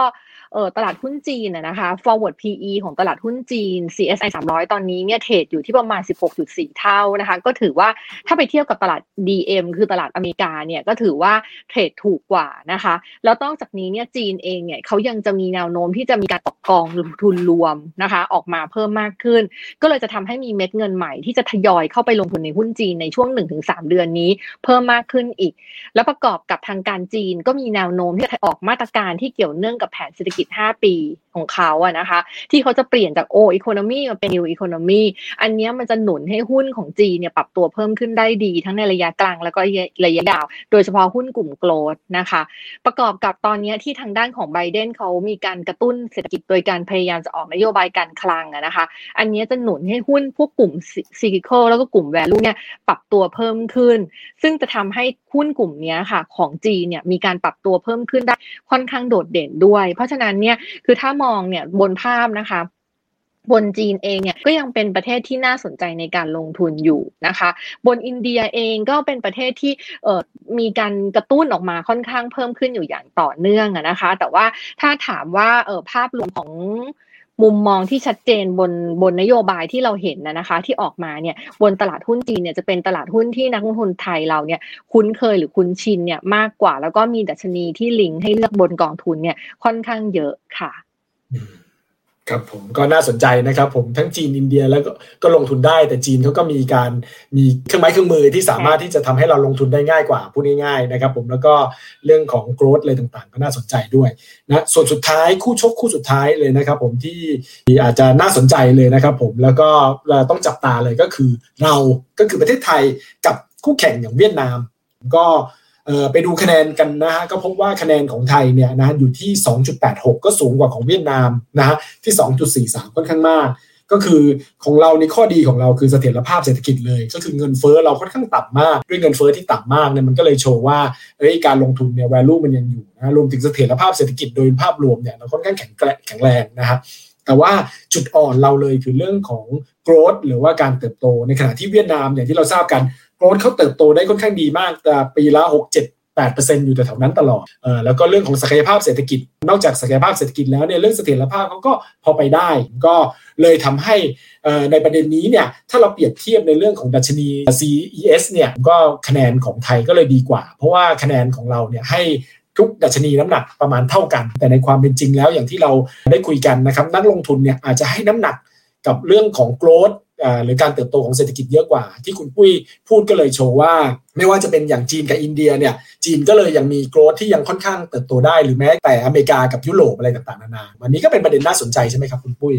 เออตลาดหุ้นจีนนะคะ forward PE ของตลาดหุ้นจีน CSI 300 ตอนนี้เนี่ยเทรดอยู่ที่ประมาณ 16.4 เท่านะคะ ก็ถือว่าถ้าไปเทียบกับตลาด DM คือตลาดอเมริกาเนี่ยก็ถือว่าเทรดถูกกว่านะคะ แล้วต้องจากนี้เนี่ยจีนเองเนี่ยเขายังจะมีแนวโน้มที่จะมีการออกกองทุนรวมนะคะ ออกมาเพิ่มมากขึ้น ก็เลยจะทำให้มีเม็ดเงินใหม่ที่จะทยอยเข้าไปลงทุนในหุ้นจีนในช่วง 1-3 เดือนนี้ เพิ่มมากขึ้นอีก แล้วประกอบกับทางการจีนก็มีแนวโน้มที่จะออกมาตรการที่เกี่ยวเนื่องกับแผนเศรษฐกิจ5 ปีของเขาอะนะคะ ที่เขาจะเปลี่ยนจากโออีโคโนมีมาเป็นนิวอีโคโนมีอันนี้มันจะหนุนให้หุ้นของจีเนี่ยปรับตัวเพิ่มขึ้นได้ดี ทั้งในระยะกลางแล้วก็ระยะยาว โดยเฉพาะหุ้นกลุ่มโกลดนะคะ ประกอบกับตอนนี้ที่ทางด้านของไบเดนเขามีการกระตุ้นเศรษฐกิจโดยการพยายามจะออกนโยบายการคลังอะนะคะ อันนี้จะหนุนให้หุ้นพวกกลุ่มcyclical แล้วก็กลุ่ม value เนี่ยปรับตัวเพิ่มขึ้น ซึ่งจะทำให้หุ้นกลุ่มนี้ค่ะของจีนเนี่ยมีการปรับตัวเพิ่มขึ้นได้ค่อนข้างโดดเด่นด้วย เพราะฉะนั้นเนี่ยคือถ้ามองเนี่ยบนภาพนะคะบนจีนเองเนี่ยก็ยังเป็นประเทศที่น่าสนใจในการลงทุนอยู่นะคะ บนอินเดียเองก็เป็นประเทศที่มีการกระตุ้นออกมาค่อนข้างเพิ่มขึ้นอยู่อย่างต่อเนื่องนะคะ แต่ว่าถ้าถามว่าภาพรวมของ มุมมองที่ชัดเจนบนบนนโยบายที่เราเห็นนะนะคะ ที่ออกมาเนี่ยบนตลาดหุ้นจีนเนี่ยจะเป็นตลาดหุ้นที่นักลงทุนไทยเราเนี่ยคุ้นเคยหรือคุ้นชินเนี่ยมากกว่า แล้วก็มีดัชนีที่ลิงก์ให้เลือกบนกองทุนเนี่ยค่อนข้างเยอะค่ะ ครับผมก็น่าสนใจนะครับผมทั้งจีนอินเดียแล้วก็ก็ลงทุนได้ แต่จีนเขาก็มีการมีเครื่องไม้เครื่องมือที่สามารถที่จะทำให้เราลงทุนได้ง่ายกว่าพูดง่ายๆนะครับผมแล้วก็เรื่องของโกรดอะไรต่างๆ ก็น่าสนใจด้วยนะส่วนสุดท้ายคู่ชกคู่สุดท้ายเลยนะครับผมที่อาจจะน่าสนใจเลยนะครับผมแล้วก็เราต้องจับตาเลยก็คือเราก็คือประเทศไทยกับคู่แข่งอย่างเวียดนาม ก็ ไปดูคะแนนกันนะฮะก็พบว่าคะแนนของไทยเนี่ยนะอยู่ที่ 2.86 ก็สูงกว่าของเวียดนามนะฮะที่ 2.43 ค่อนข้างมาก ก็คือของเราในข้อดีของเราคือเสถียรภาพเศรษฐกิจเลย ก็คือเงินเฟ้อเราค่อนข้างต่ำมาก ด้วยเงินเฟ้อที่ต่ำมากเนี่ยมันก็เลยโชว์ว่าเอ้ยการลงทุนเนี่ย value มันยังอยู่นะรวมถึงเสถียรภาพเศรษฐกิจโดยภาพรวมเนี่ยเราค่อนข้างแข็งแข็งแรงนะครับแต่ว่าจุดอ่อนเราเลยคือเรื่องของ growth หรือว่าการเติบโตในขณะที่เวียดนามอย่างที่เราทราบกัน growth เขาเติบโตได้ค่อนข้างดีมากแต่ปีละ6 7 8%อยู่แต่แถวนั้นตลอดเออแล้วก็เรื่องของศักยภาพเศรษฐกิจ นอกจากศักยภาพเศรษฐกิจแล้วเนี่ยเรื่องเสถียรภาพเขาก็พอไปได้ ก็เลยทำให้ในประเด็นนี้เนี่ยถ้าเราเปรียบเทียบในเรื่องของดัชนี CES เนี่ยก็คะแนนของไทยก็เลยดีกว่า เพราะว่าคะแนนของเราเนี่ยให้ทุกดัชนีน้ำหนักประมาณเท่ากัน แต่ในความเป็นจริงแล้วอย่างที่เราได้คุยกันนะครับนักลงทุนเนี่ยอาจจะให้น้ำหนักกับเรื่องของโกลด์ หรือการเติบโตของเศรษฐกิจเยอะกว่า ที่คุณปุ้ยพูดก็เลยโชว์ว่า ไม่ว่าจะเป็นอย่างจีนกับอินเดียเนี่ยจีนก็เลยยังมีโกรธที่ยังค่อนข้างเติบโตได้หรือแม้แต่อเมริกากับยุโรปอะไรต่างๆนานาวันนี้ก็เป็นประเด็นน่าสนใจใช่ไหมครับคุณปุ้ย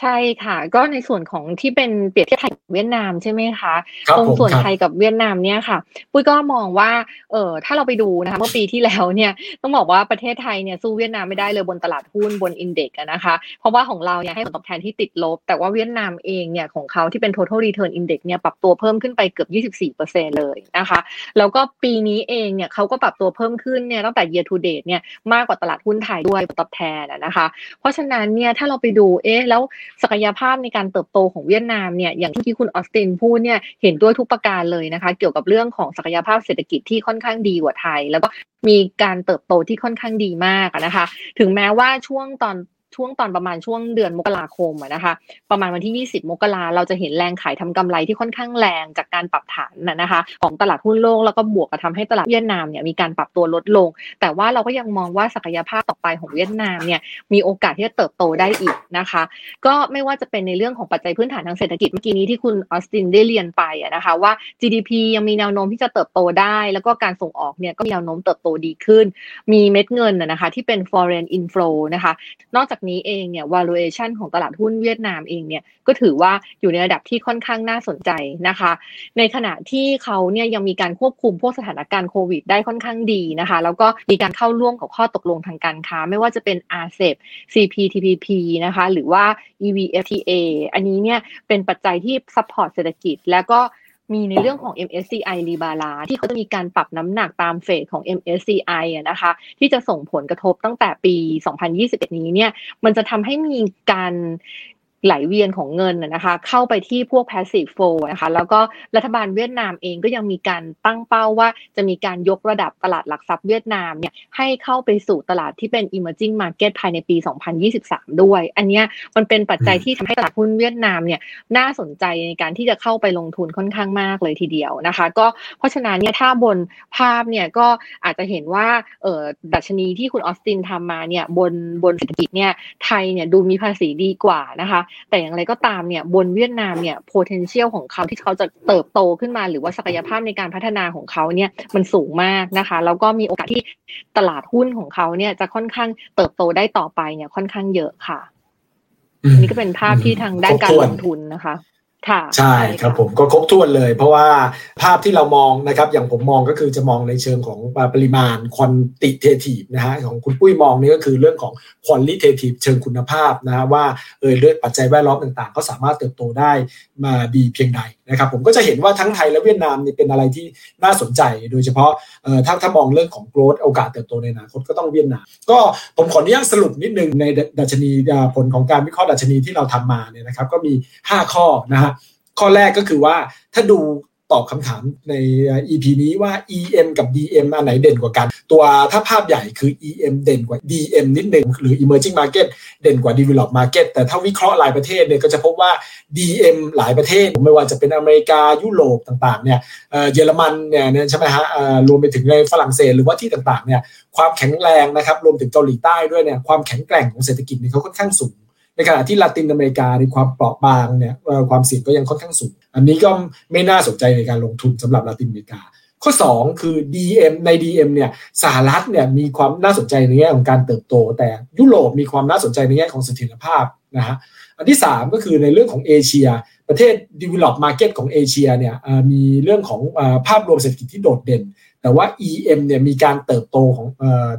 ใช่ค่ะ ก็ในส่วนของที่เป็นเปรียบเทียบไทยกับเวียดนามใช่ไหมคะตรงส่วนไทยกับเวียดนามเนี่ยค่ะ ปุ้ยก็มองว่าเออถ้าเราไปดูนะคะเมื่อปีที่แล้วเนี่ยต้องบอกว่าประเทศไทยเนี่ยสู้เวียดนามไม่ได้เลยบนตลาดหุ้นบนอินเด็กซ์นะคะ เพราะว่าของเราเนี่ยให้ผลตอบแทนที่ติดลบ แต่ว่าเวียดนามเองเนี่ยของเขาที่เป็น total return index เนี่ยปรับตัวเพิ่มขึ้นไปเกือบ 24%เลยนะคะแล้วก็ปีนี้เองเนี่ยเขาก็ปรับตัวเพิ่มขึ้นเนี่ยตั้งแต่ year to date เนี่ยมากกว่าตลาดหุ้นไทยด้วยผลตอบแทนนะคะ เพราะฉะนั้นเนี่ยถ้าเราไปดูเอ๊ะแล้วศักยภาพในการเติบโตของเวียดนามเนี่ยอย่างที่คุณออสตินพูดเนี่ยเห็นด้วยทุกประการเลยนะคะ เกี่ยวกับเรื่องของศักยภาพเศรษฐกิจที่ค่อนข้างดีกว่าไทย แล้วก็มีการเติบโตที่ค่อนข้างดีมากนะคะ ถึงแม้ว่าช่วงตอน ช่วงตอนประมาณช่วงเดือนมกราคมนะคะ ประมาณวันที่ 20 มกราเราจะเห็นแรงขายทำกำไรที่ค่อนข้างแรงจากการปรับฐานนะคะ ของตลาดหุ้นโลกแล้วก็บวกกับทำให้ตลาดเวียดนามเนี่ยมีการปรับตัวลดลง แต่ว่าเราก็ยังมองว่าศักยภาพต่อไปของเวียดนามเนี่ยมีโอกาสที่จะเติบโตได้อีกนะคะ ก็ไม่ว่าจะเป็นในเรื่องของปัจจัยพื้นฐานทางเศรษฐกิจเมื่อกี้นี้ที่คุณออสตินได้เรียนไปนะคะว่า GDP ยังมีแนวโน้มที่จะเติบโตได้ แล้วก็การส่งออกเนี่ยก็มีแนวโน้มเติบโตดีขึ้น มีเม็ดเงินนะคะที่เป็น foreign inflow นะคะ นอกจากนี้เองเนี่ย valuation ของตลาดหุ้นเวียดนามเองเนี่ยก็ถือว่าอยู่ในระดับที่ค่อนข้างน่าสนใจนะคะ ในขณะที่เขาเนี่ยยังมีการควบคุมพวกสถานการณ์โควิด ได้ค่อนข้างดีนะคะ แล้วก็มีการเข้าร่วมกับข้อตกลงทางการค้า ไม่ว่าจะเป็น RCEP CPTPP นะคะหรือว่า EVFTA อันนี้เนี่ยเป็นปัจจัยที่ support เศรษฐกิจแล้วก็ มีในเรื่องของ MSCI rebalance ที่เขาจะมีการปรับน้ำหนักตาม phase ของ MSCI นะคะ ที่จะส่งผลกระทบตั้งแต่ปี 2021 นี้เนี่ย มันจะทำให้มีการ ไหลเวียนของเงินนะคะ เข้าไปที่พวก passive flow นะคะแล้วก็รัฐบาลเวียดนามเองก็ยังมีการตั้งเป้าว่าจะมีการยกระดับตลาดหลักทรัพย์เวียดนามเนี่ยให้เข้าไปสู่ตลาดที่เป็น emerging market ภายในปี 2023 ด้วย อันนี้มันเป็นปัจจัยที่ทำให้ตลาดหุ้นเวียดนามเนี่ยน่าสนใจในการที่จะเข้าไปลงทุนค่อนข้างมากเลยทีเดียวนะคะ ก็เพราะฉะนั้นเนี่ยถ้าบนภาพเนี่ยก็อาจจะเห็นว่าเออดัชนีที่คุณออสตินทำมาเนี่ยบนบนเศรษฐกิจเนี่ยไทยเนี่ยดูมีภาษีดีกว่านะคะแต่อย่างไรก็ตามเนี่ยบนเวียดนามเนี่ย potential ของเขาที่เขาจะเติบโตขึ้นมา หรือว่าศักยภาพในการพัฒนาของเขาเนี่ยมันสูงมากนะคะ แล้วก็มีโอกาสที่ตลาดหุ้นของเขาเนี่ยจะค่อนข้างเติบโตได้ต่อไปเนี่ยค่อนข้างเยอะค่ะอันนี้ก็เป็นภาพที่ทางด้านการลงทุนนะคะ ใช่ครับผมก็ครบถ้วนเลย เพราะว่าภาพที่เรามองนะครับ อย่างผมมองก็คือจะมองในเชิงของปริมาณ quantitative นะฮะของคุณปุ้ยมองนี่ก็คือเรื่องของ qualitative เชิงคุณภาพนะว่าเออเรื่องปัจจัยแวดล้อมต่างๆเขาสามารถเติบโตได้มาดีเพียงใด นะครับผมก็จะเห็นว่าทั้งไทยและเวียดนามนี่เป็นอะไรที่น่าสนใจ โดยเฉพาะถ้าถ้ามองเรื่องของโกลดโอกาสเติบโตในอนาคตก็ต้องเวียดนาม ก็ผมขออนุญาตสรุปนิดนึงในดัชนีผลของการวิเคราะห์ดัชนีที่เราทำมาเนี่ยนะครับก็มี 5 ข้อนะฮะข้อแรกก็คือว่าถ้าดู ตอบคำถามใน EP นี้ว่า EM กับ DM อันไหนเด่นกว่ากัน ตัวถ้าภาพใหญ่คือ EM เด่นกว่า DM นิดหนึ่งหรือ Emerging Market เด่นกว่า Develop Market แต่ถ้าวิเคราะห์หลายประเทศเนี่ยก็จะพบว่า DM หลายประเทศ ไม่ว่าจะเป็นอเมริกายุโรปต่างๆเนี่ยเยอรมันเนี่ยใช่ไหมฮะรวมไปถึงในฝรั่งเศสหรือว่าที่ต่างๆเนี่ยความแข็งแรงนะครับรวมถึงเกาหลีใต้ด้วยเนี่ยความแข็งแกร่งของเศรษฐกิจเนี่ยเขาค่อนข้างสูง ในขณะที่ลาตินอเมริกาในความเปราะบางเนี่ยความเสี่ยงก็ยังค่อนข้างสูง อันนี้ก็ไม่น่าสนใจในการลงทุนสำหรับลาตินอเมริกา ข้อ 2 คือ DM ใน DM เนี่ยสหรัฐเนี่ยมีความน่าสนใจในแง่ของการเติบโต แต่ยุโรปมีความน่าสนใจในแง่ของเสถียรภาพนะฮะอันที่ 3 ก็คือในเรื่องของเอเชีย ประเทศ develop market ของเอเชียเนี่ยมีเรื่องของภาพรวมเศรษฐกิจที่โดดเด่น แต่ว่า EM เนี่ยมีการเติบโตของ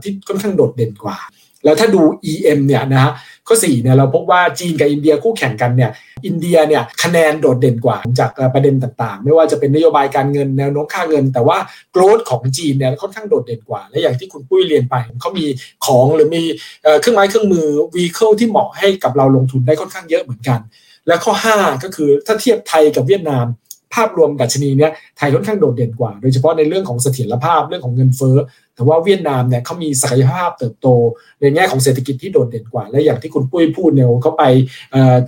ที่ค่อนข้างโดดเด่นกว่า แล้วถ้าดู EM เนี่ยนะฮะ ข้อ4เนี่ยเราพบว่าจีนกับอินเดียคู่แข่งกันเนี่ยอินเดียเนี่ยคะแนนโดดเด่นกว่าจากประเด็นต่างๆ ไม่ว่าจะเป็นนโยบายการเงินแนวโน้มค่าเงิน แต่ว่าโกรธของจีนเนี่ยค่อนข้างโดดเด่นกว่า และอย่างที่คุณปุ้ยเรียนไปเขามีของหรือมีเครื่องไม้เครื่องมือวีเคิลที่เหมาะให้กับเราลงทุนได้ค่อนข้างเยอะเหมือนกัน และข้อ 5 ก็คือถ้าเทียบไทยกับเวียดนามภาพรวมดัชนีเนี่ยไทยค่อนข้างโดดเด่นกว่า โดยเฉพาะในเรื่องของเสถียรภาพเรื่องของเงินเฟ้อ แต่ว่าเวียดนามเนี่ยเขามีศักยภาพเติบโต ในแง่ของเศรษฐกิจที่โดดเด่นกว่า และอย่างที่คุณปุ้ยพูดเนี่ยเขาไป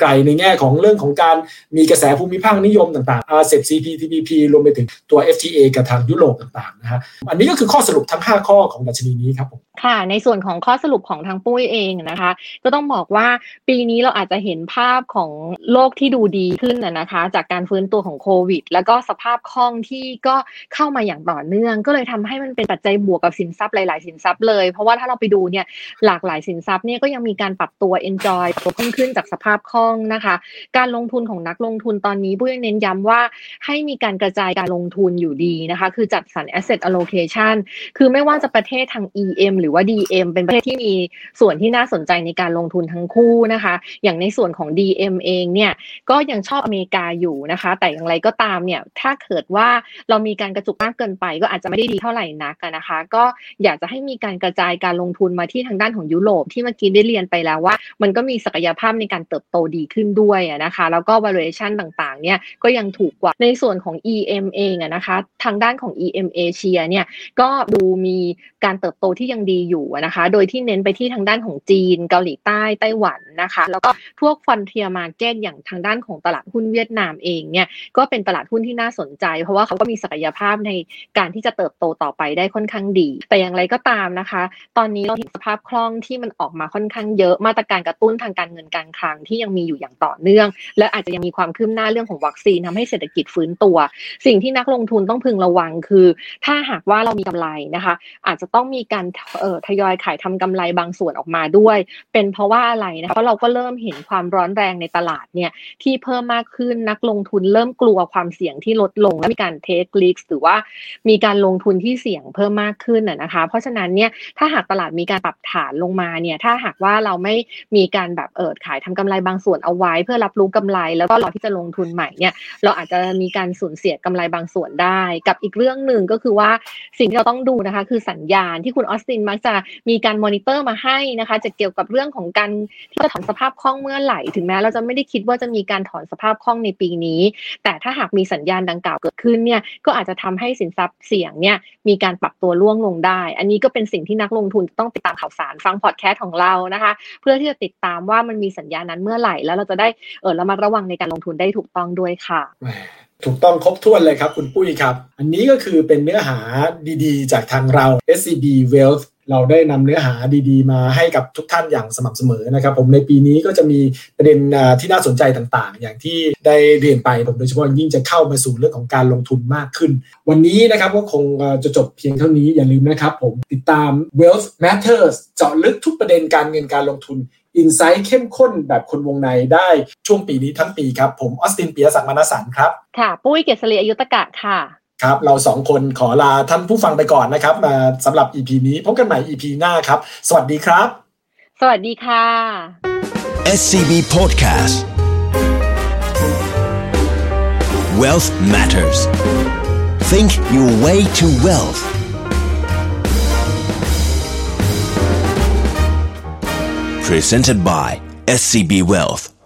ไกลในแง่ของเรื่องของการมีกระแสภูมิภาคนิยมต่างๆ RCEP CPTPP รวมไปถึงตัว FTA กับทางยุโรปต่างๆนะฮะอันนี้ก็คือข้อสรุปทั้ง 5 ข้อของดัชนีนี้ครับผมค่ะ ในส่วนของข้อสรุปของทางปุ้ยเองนะคะ ก็ต้องบอกว่าปีนี้เราอาจจะเห็นภาพของโลกที่ดูดีขึ้นนะคะ จากการฟื้นตัวของโควิด แล้วก็สภาพคล่องที่ก็เข้ามาอย่างต่อเนื่อง ก็เลยทำให้มันเป็นปัจจัยบวกกับสินทรัพย์หลาย ๆ สินทรัพย์เลย เพราะว่าถ้าเราไปดูเนี่ยหลากหลายสินทรัพย์เนี่ยก็ยังมีการปรับตัว enjoy ตัวเพิ่มขึ้นจากสภาพคล่องนะคะ การลงทุนของนักลงทุนตอนนี้ปุ้ยเน้นย้ำว่าให้มีการกระจายการลงทุนอยู่ดีนะคะ คือจัดสรร asset allocation คือไม่ว่าจะประเทศทาง EM หรือว่า DM เป็นประเทศที่มีส่วนที่น่าสนใจในการลงทุนทั้งคู่นะคะ อย่างในส่วนของ DM เองเนี่ยก็ยังชอบอเมริกาอยู่นะคะ แต่อย่างไรก็ตามเนี่ยถ้าเกิดว่าเรามีการกระจุกมากเกินไป ก็อาจจะไม่ได้ดีเท่าไหร่นักนะคะ ก็อยากจะให้มีการกระจายการลงทุนมาที่ทางด้านของยุโรปที่เมื่อกี้ได้เรียนไปแล้วว่า มันก็มีศักยภาพในการเติบโตดีขึ้นด้วยนะคะ แล้วก็ valuation ต่างๆ เนี่ยก็ยังถูกกว่าในส่วนของ EM เองนะคะ ทางด้านของ EM เอเชียเนี่ยก็ดูมีการเติบโตที่ยังดีอยู่นะคะ โดยที่เน้นไปที่ทางด้านของจีน เกาหลีใต้ไต้หวันนะคะ แล้วก็พวกฟอนเทียมาเก็ตอย่างทางด้านของตลาดหุ้นเวียดนามเองเนี่ยก็เป็นตลาดหุ้นที่น่าสนใจ เพราะว่าเขาก็มีศักยภาพในการที่จะเติบโตต่อไปได้ค่อนข้างดีแต่อย่างไรก็ตามนะคะ ตอนนี้เราเห็นสภาพคล่องที่มันออกมาค่อนข้างเยอะมาตรการกระตุ้นทางการเงินการคลังที่ยังมีอยู่อย่างต่อเนื่อง และอาจจะยังมีความคืบหน้าเรื่องของวัคซีนทำให้เศรษฐกิจฟื้นตัว สิ่งที่นักลงทุนต้องพึงระวังคือ ถ้าหากว่าเรามีกำไรนะคะ อาจจะต้องมีการเอ่อทยอยขายทำกำไรบางส่วนออกมาด้วย เป็นเพราะว่าอะไรนะคะเพราะเราก็เริ่มเห็นความร้อนแรงในตลาดเนี่ยที่เพิ่มมากขึ้นนักลงทุนเริ่มกลัวความเสี่ยงที่ลดลงและมีการเทคลิกหรือว่ามีการลงทุนที่เสี่ยงเพิ่มมากขึ้นนะคะ เพราะฉะนั้นเนี่ยถ้าหากตลาดมีการปรับฐานลงมาเนี่ยถ้าหากว่าเราไม่มีการแบบเออขายทำกำไรบางส่วนเอาไว้ เพื่อรับรู้กำไรแล้วก็รอที่จะลงทุนใหม่เนี่ยเราอาจจะมีการสูญเสียกำไรบางส่วนได้ กับอีกเรื่องหนึ่งก็คือว่าสิ่งที่เราต้องดูนะคะ คือสัญญาณที่คุณออสตินมักจะมีการมอนิเตอร์มาให้นะคะจะเกี่ยวกับเรื่องของการที่จะถอนสภาพคล่องเมื่อไหร่ถึงแม้เราจะไม่ได้คิดว่าจะมีการถอนสภาพคล่องในปีนี้ แต่ถ้าหากมีสัญญาณดังกล่าวเกิดขึ้นเนี่ยก็อาจจะทำให้สินทรัพย์เสี่ยงเนี่ยมีการปรับตัวร่วงลงได้ อันนี้ก็เป็นสิ่งที่นักลงทุนต้องติดตามข่าวสารฟังพอดแคสต์ของเรานะคะ เพื่อที่จะติดตามว่ามันมีสัญญานั้นเมื่อไหร่ แล้วเราจะได้เออระมัดระวังในการลงทุนได้ถูกต้องด้วยค่ะถูกต้องครบถ้วนเลยครับคุณปุ้ยครับ อันนี้ก็คือเป็นเนื้อหาดีๆ จากทางเรา SCB Wealth เราได้นำเนื้อหาดีๆ มาให้กับทุกท่านอย่างสม่ำเสมอนะครับ ผมในปีนี้ก็จะมีประเด็นที่น่าสนใจต่างๆ อย่างที่ได้เรียนไปผมโดยเฉพาะยิ่งจะเข้ามาสู่เรื่องของการลงทุนมากขึ้น วันนี้นะครับก็คงจะจบเพียงเท่านี้อย่าลืมนะครับ ผมติดตาม Wealth Matters เจาะลึกทุกประเด็นการเงินการลงทุนอินไซต์เข้มข้นแบบคนวงในได้ช่วงปีนี้ทั้งปีครับ ผมออสตินเปียศักมานสันครับ ค่ะ ปุ้ยเกษรีอายุตกะค่ะ ครับ เราสองคนขอลาท่านผู้ฟังไปก่อนนะครับมาสำหรับ EP นี้พบกันใหม่ EP หน้าครับ สวัสดีครับ สวัสดีค่ะ SCB Podcast Wealth Matters Think your way to wealth Presented by SCB Wealth